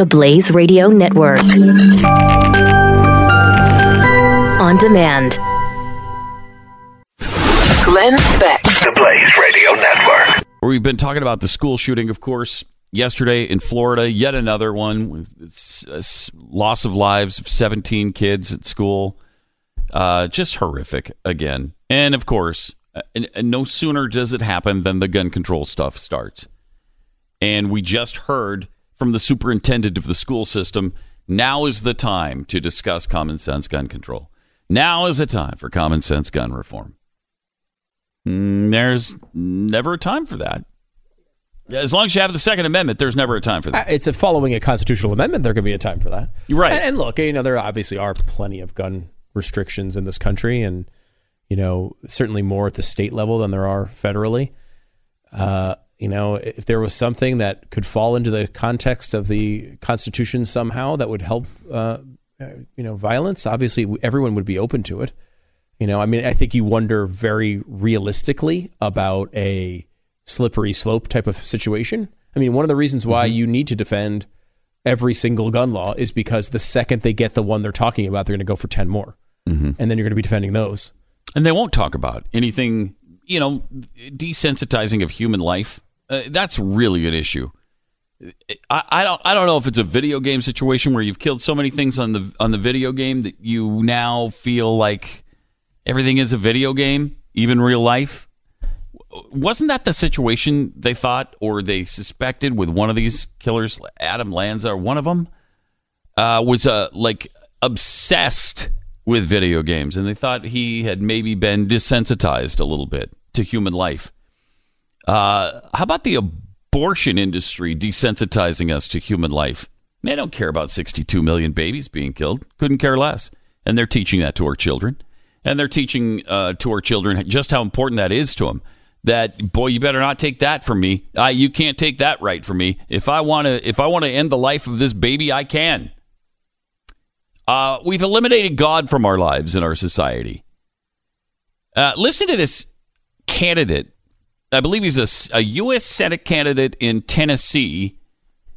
The Blaze Radio Network. On demand. Glenn Beck. The Blaze Radio Network. We've been talking about the school shooting, of course, yesterday in Florida. Yet another one with s- s- loss of lives of 17 kids at school. Uh, just horrific again. And of course, uh, and, and no sooner does it happen than the gun control stuff starts. And we just heard from the superintendent of the school system now is the time to discuss common sense gun control. Now is the time for common sense gun reform. Mm, There's never a time for that. As long as you have the Second Amendment, there's never a time for that. Uh, It's a following a constitutional amendment. There could be a time for that. You're right. And, and look, you know, there obviously are plenty of gun restrictions in this country, and you know, certainly more at the state level than there are federally. Uh, you know, if there was something that could fall into the context of the Constitution somehow that would help, uh, uh, you know, violence, obviously everyone would be open to it. You know, I mean, I think you wonder very realistically about a slippery slope type of situation. I mean, one of the reasons why you need to defend every single gun law is because the second they get the one they're talking about, they're going to go for 10 more. And then you're going to be defending those. and they won't talk about anything, you know, desensitizing of human life. Uh, that's really an issue. I, I don't I don't know if it's a video game situation where you've killed so many things on the on the video game that you now feel like everything is a video game, even real life. Wasn't that the situation they thought or they suspected with one of these killers, Adam Lanza, one of them uh, was uh, like obsessed with video games, and they thought he had maybe been desensitized a little bit to human life. Uh, how about the abortion industry desensitizing us to human life? They don't care about 62 million babies being killed. Couldn't care less. And they're teaching that to our children. And they're teaching uh, to our children just how important that is to them. That boy, you better not take that from me. You can't take that right from me. If I want to, if I want to end the life of this baby, I can. Uh, we've eliminated God from our lives in our society. Uh, listen to this candidate. I believe he's a U.S. Senate candidate in Tennessee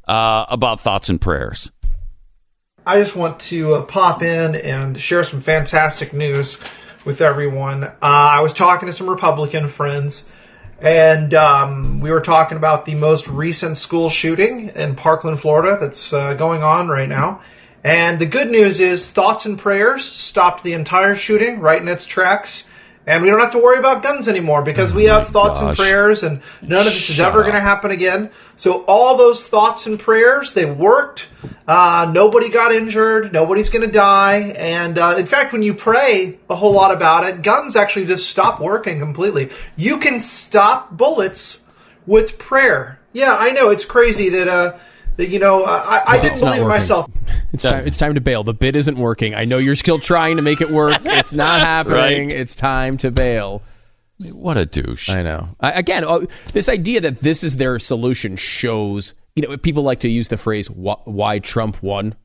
uh, about thoughts and prayers. I just want to uh, pop in and share some fantastic news with everyone. Uh, I was talking to some Republican friends, and um, we were talking about the most recent school shooting in Parkland, Florida, that's uh, going on right now. And the good news is, thoughts and prayers stopped the entire shooting right in its tracks. And we don't have to worry about guns anymore because we have thoughts and prayers, and none of this is ever going to happen again. So all those thoughts and prayers, they worked. Uh, nobody got injured. Nobody's going to die. And uh, in fact, when you pray a whole lot about it, guns actually just stop working completely. You can stop bullets with prayer. Yeah, I know it's crazy that uh, that you know I, I didn't believe it myself. It's time. It's time to bail. The bid isn't working. I know you're still trying to make it work. It's not happening. Right. It's time to bail. What a douche. I know. I, again, oh, this idea that this is their solution shows. You know, people like to use the phrase "wh- "why Trump won."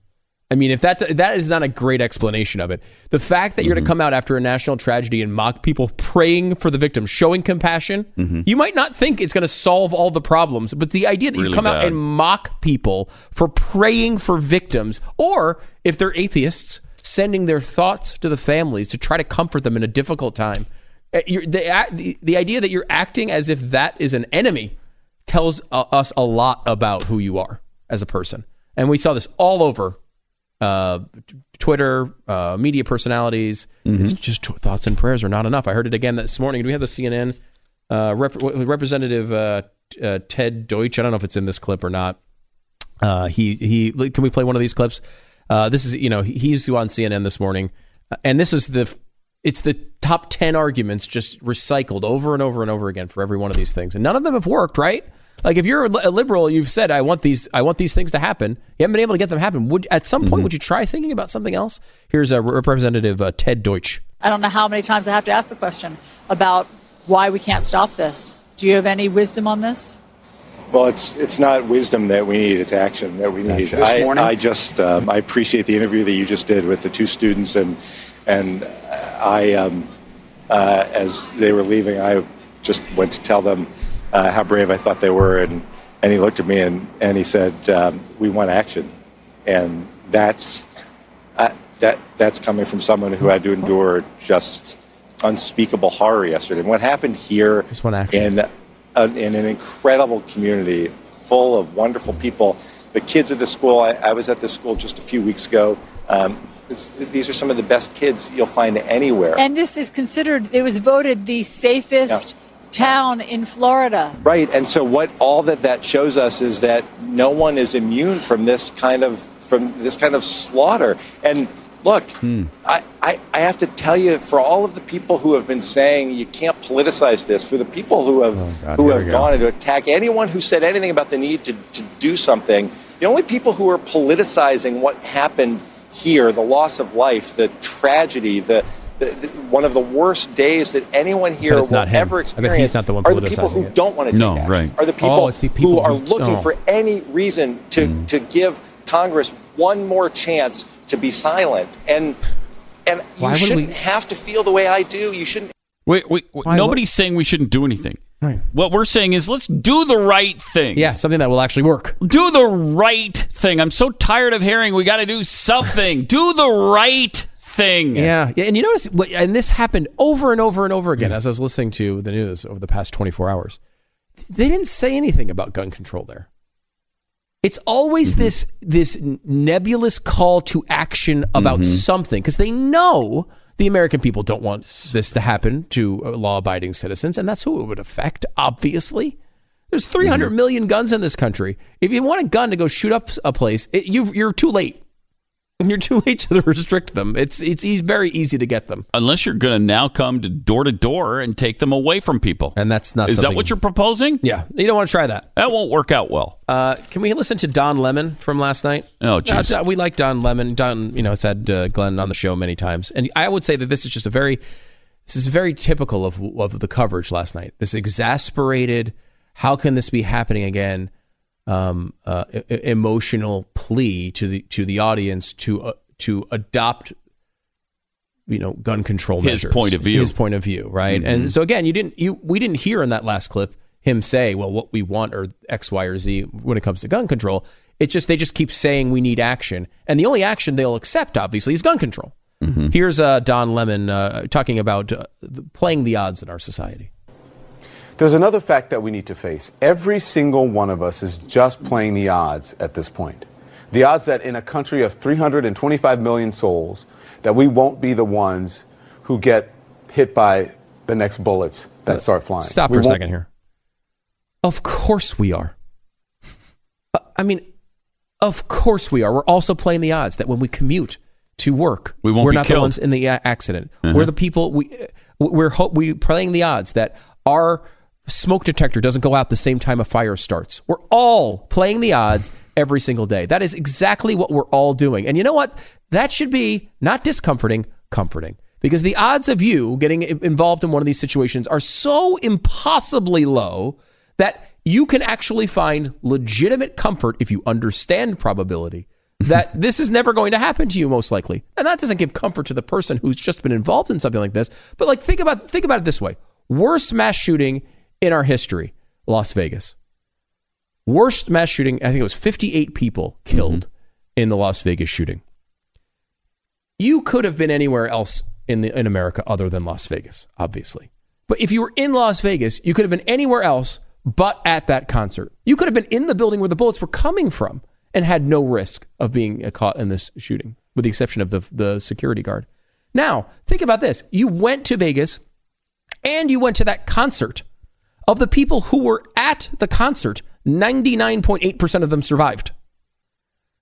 I mean, if that that is not a great explanation of it, the fact that you're Mm-hmm. going to come out after a national tragedy and mock people praying for the victims, showing compassion, Mm-hmm. you might not think it's going to solve all the problems, but the idea that you Really come out and mock people for praying for victims, or if they're atheists, sending their thoughts to the families to try to comfort them in a difficult time. The, the the idea that you're acting as if that is an enemy tells uh, us a lot about who you are as a person, and we saw this all over uh, Twitter, uh, media personalities. It's just t- thoughts and prayers are not enough. I heard it again this morning. Do we have the CNN uh, rep- Representative uh, uh, Ted Deutsch? I don't know if it's in this clip or not. Uh, he he. Can we play one of these clips? Uh, this is you know he- he's on CNN this morning, and this is the it's the top ten arguments just recycled over and over and over again for every one of these things, and none of them have worked, right? Like if you're a liberal, you've said I want these I want these things to happen. You haven't been able to get them to happen. Would at some point would you try thinking about something else? Here's a Representative uh, Ted Deutsch. I don't know how many times I have to ask the question about why we can't stop this. Do you have any wisdom on this? Well, it's it's not wisdom that we need; it's action that we need. action. I, I just um, I appreciate the interview that you just did with the two students, and and I um, uh, as they were leaving, I just went to tell them uh, how brave I thought they were, and and he looked at me and and he said, um, "We want action." and that's uh, that that's coming from someone who had to endure just unspeakable horror yesterday. And what happened here Just one action. in a, in an incredible community full of wonderful people. The kids at the school. I, I was at this school just a few weeks ago. Um, it's, these are some of the best kids you'll find anywhere. And this is considered, it was voted the safest town in Florida. Right, and so what all that that shows us is that no one is immune from this kind of from this kind of slaughter. And look, hmm. I, I, I have to tell you, for all of the people who have been saying you can't politicize this, for the people who have oh, God, who have go. gone to attack anyone who said anything about the need to, to do something, the only people who are politicizing what happened here, the loss of life, the tragedy, the the, the, one of the worst days that anyone here But it's will not him. ever I mean, he's not the one are the people who it. don't want to take No, action, right. are the oh, people, Oh, it's the people who are looking oh. for any reason to, mm. to give Congress one more chance to be silent. And and Why you shouldn't we- have to feel the way I do. You shouldn't. Wait, wait, wait. Nobody's saying we shouldn't do anything. Right. What we're saying is let's do the right thing. Yeah, something that will actually work. Do the right thing. I'm so tired of hearing we got to do something. do the right thing. Yeah, yeah, and you notice, what- and this happened over and over and over again as I was listening to the news over the past 24 hours. They didn't say anything about gun control there. It's always mm-hmm. this this nebulous call to action about mm-hmm. something because they know the American people don't want this to happen to uh, law-abiding citizens, and that's who it would affect. Obviously, there's 300 mm-hmm. million guns in this country. If you want a gun to go shoot up a place, it, you you're too late. You're too late to restrict them. It's it's eas very easy to get them, Unless you're going to now come to door to door and take them away from people. and that's not. Is that what you're proposing? Yeah, you don't want to try that. That won't work out well. Uh, can we listen to Don Lemon from last night? Oh, jeez. Uh, we like Don Lemon. Don, you know, has had uh, Glenn on the show many times, and I would say that this is just a very, this is very typical of of the coverage last night. This exasperated. How can this be happening again? Um, uh, emotional plea to the to the audience to uh, to adopt you know gun control His measures. point of view. Mm-hmm. his point of view right and so again you didn't you we didn't hear in that last clip him say well what we want are x y or z when it comes to gun control it's just they just keep saying we need action and the only action they'll accept obviously is gun control Mm-hmm. here's uh, don lemon uh, talking about uh, playing the odds in our society There's another fact that we need to face. Every single one of us is just playing the odds at this point. The odds that in a country of 325 million souls, that we won't be the ones who get hit by the next bullets that start flying. stop We for a won't- second here of course we are Uh, i mean of course we are we're also playing the odds that when we commute to work We won't we're be not killed. the ones in the a- accident we're the people we we're ho- we playing the odds that our smoke detector doesn't go out the same time a fire starts. We're all playing the odds every single day. That is exactly what we're all doing. And you know what? That should be not discomforting comforting. Because the odds of you getting involved in one of these situations are so impossibly low that you can actually find legitimate comfort if you understand probability that this is never going to happen to you most likely. And that doesn't give comfort to the person who's just been involved in something like this. But like think about think about it this way. Worst mass shooting in our history las vegas worst mass shooting i think it was 58 people killed mm-hmm. in the las vegas shooting you could have been anywhere else in the in America other than Las Vegas, obviously. But if you were in Las Vegas, you could have been anywhere else but at that concert. You could have been in the building where the bullets were coming from and had no risk of being caught in this shooting, with the exception of the the security guard. Now, think about this. You went to Vegas and you went to that concert. Of the people who were at the concert, 99.8% of them survived.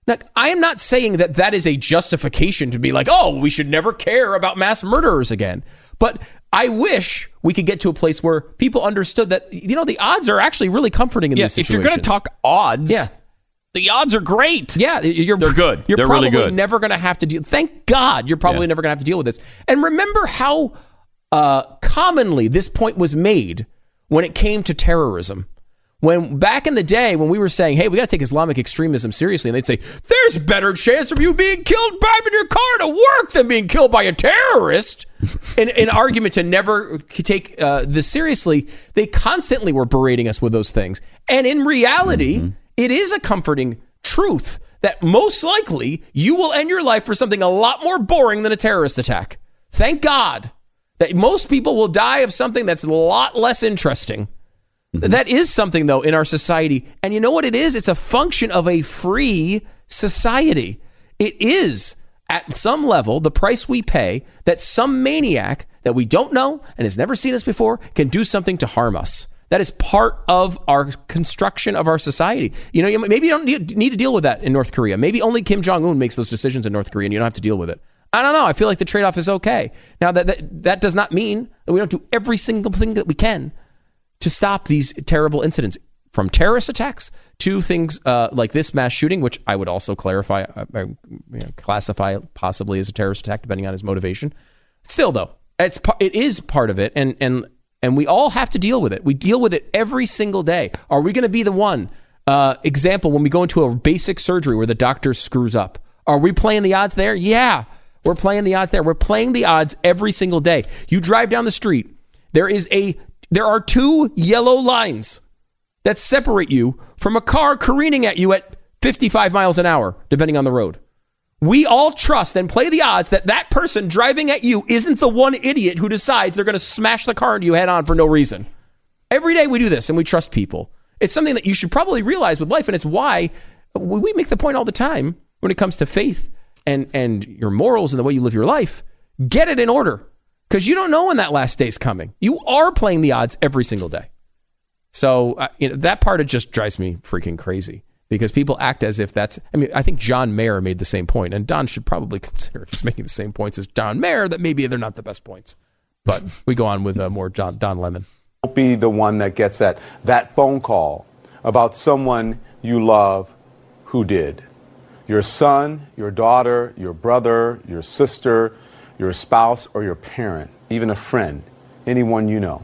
Now, I am not saying that that is a justification to be like, oh, we should never care about mass murderers again. But I wish we could get to a place where people understood that, you know, the odds are actually really comforting in Yeah, these if situations. you're going to talk odds, Yeah. the odds are great. Yeah, you're They're good. You're They're probably really good. never going to have to deal. Thank God, you're probably Yeah. never going to have to deal with this. And remember how uh, commonly this point was made when it came to terrorism. When back in the day, when we were saying, "Hey, we got to take Islamic extremism seriously," and they'd say, "There's better chance of you being killed driving your car to work than being killed by a terrorist." in an argument to never take uh, this seriously, they constantly were berating us with those things. And in reality, it is a comforting truth that most likely you will end your life for something a lot more boring than a terrorist attack. Thank God that most people will die of something that's a lot less interesting. Mm-hmm. That is something, though, in our society. And you know what it is? It's a function of a free society. It is, at some level, the price we pay that some maniac that we don't know and has never seen us before can do something to harm us. That is part of our construction of our society. You know, maybe you don't need, need to deal with that in North Korea. Maybe only Kim Jong Un makes those decisions in North Korea, and you don't have to deal with it. I don't know. I feel like the trade off is okay. Now that, that that does not mean that we don't do every single thing that we can to stop these terrible incidents, from terrorist attacks to things uh, like this mass shooting, which I would also clarify, uh, uh, you know, classify possibly as a terrorist attack, depending on his motivation. Still, though, it's it is part of it, and and and we all have to deal with it. We deal with it every single day. Are we going to be the one? Uh, example: when we go into a basic surgery where the doctor screws up, are we playing the odds there? Yeah, we're playing the odds there. We're playing the odds every single day. You drive down the street, there is a there are two yellow lines that separate you from a car careening at you at 55 miles an hour, depending on the road. We all trust and play the odds that that person driving at you isn't the one idiot who decides they're going to smash the car into you head on for no reason. Every day we do this and we trust people. It's something that you should probably realize with life, and it's why we make the point all the time when it comes to faith and, and your morals and the way you live your life. Get it in order because you don't know when that last day's coming. You are playing the odds every single day. So uh, you know, that part of just drives me freaking crazy because people act as if that's. I mean, I think John Mayer made the same point, and Don should probably consider if he's making the same points as Don Mayer that maybe they're not the best points. But we go on with uh, more John Don Lemon. Don't be the one that gets that, that phone call about someone you love who did. Your son, your daughter, your brother, your sister, your spouse, or your parent, even a friend, anyone you know.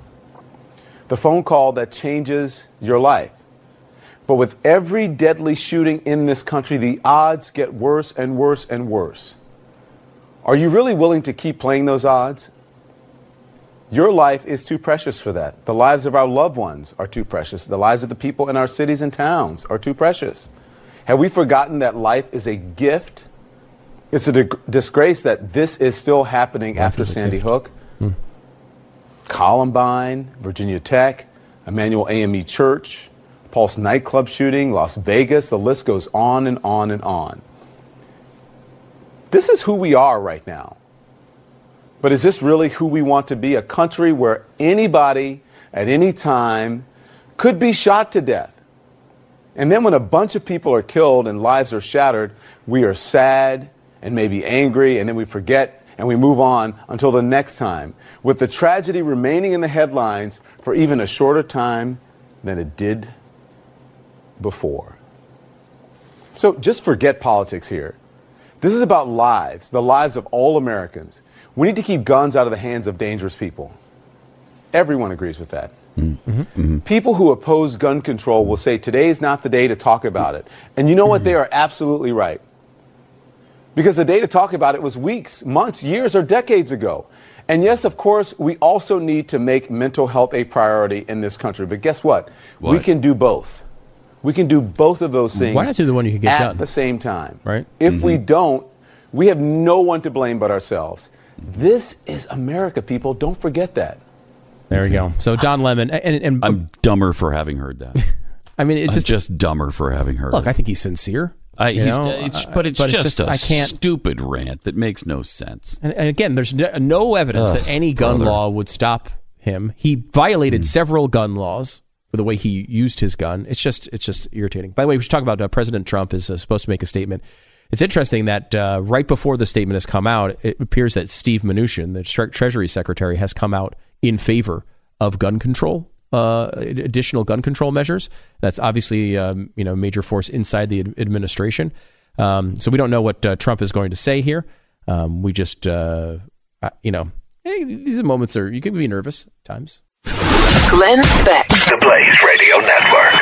The phone call that changes your life. But with every deadly shooting in this country, the odds get worse and worse and worse. Are you really willing to keep playing those odds? Your life is too precious for that. The lives of our loved ones are too precious. The lives of the people in our cities and towns are too precious. Have we forgotten that life is a gift? It's a di- disgrace that this is still happening after Sandy gift. Hook. Columbine, Virginia Tech, Emanuel AME Church, Pulse nightclub shooting, Las Vegas, the list goes on and on and on. This is who we are right now. But is this really who we want to be? A country where anybody at any time could be shot to death. And then when a bunch of people are killed and lives are shattered, we are sad and maybe angry, and then we forget and we move on until the next time, with the tragedy remaining in the headlines for even a shorter time than it did before. So just forget politics here. This is about lives, the lives of all Americans. We need to keep guns out of the hands of dangerous people. Everyone agrees with that. People who oppose gun control will say today is not the day to talk about it. And you know what? They are absolutely right. Because the day to talk about it was weeks, months, years, or decades ago. And yes, of course, we also need to make mental health a priority in this country. But guess what? We can do both. We can do both of those things. Why not do the one you can get at done? the same time? Right. If we mm-hmm. don't, we have no one to blame but ourselves. This is America, people. Don't forget that. There we go. So Don Lemon, and, and I'm dumber for having heard that. I mean, it's I'm just, just dumber for having heard look. it. I think he's sincere. I, he's, know? it's, Uh, but it's just, a I can't. stupid rant that makes no sense. And, and again, there's no, evidence Ugh, that any gun brother. law would stop him. He violated Hmm. several gun laws for the way he used his gun. It's just it's just irritating. By the way, we should talk about uh, President Trump is uh, supposed to make a statement. It's interesting that uh, right before the statement has come out, it appears that Steve Mnuchin, the tre- Treasury Secretary, has come out in favor of gun control, uh, additional gun control measures. That's obviously um, you know a major force inside the administration. Um, so we don't know what uh, Trump is going to say here. Um, we just uh, uh, you know eh, these are moments are you can be nervous at times. Glenn Beck. The Blaze Radio Network.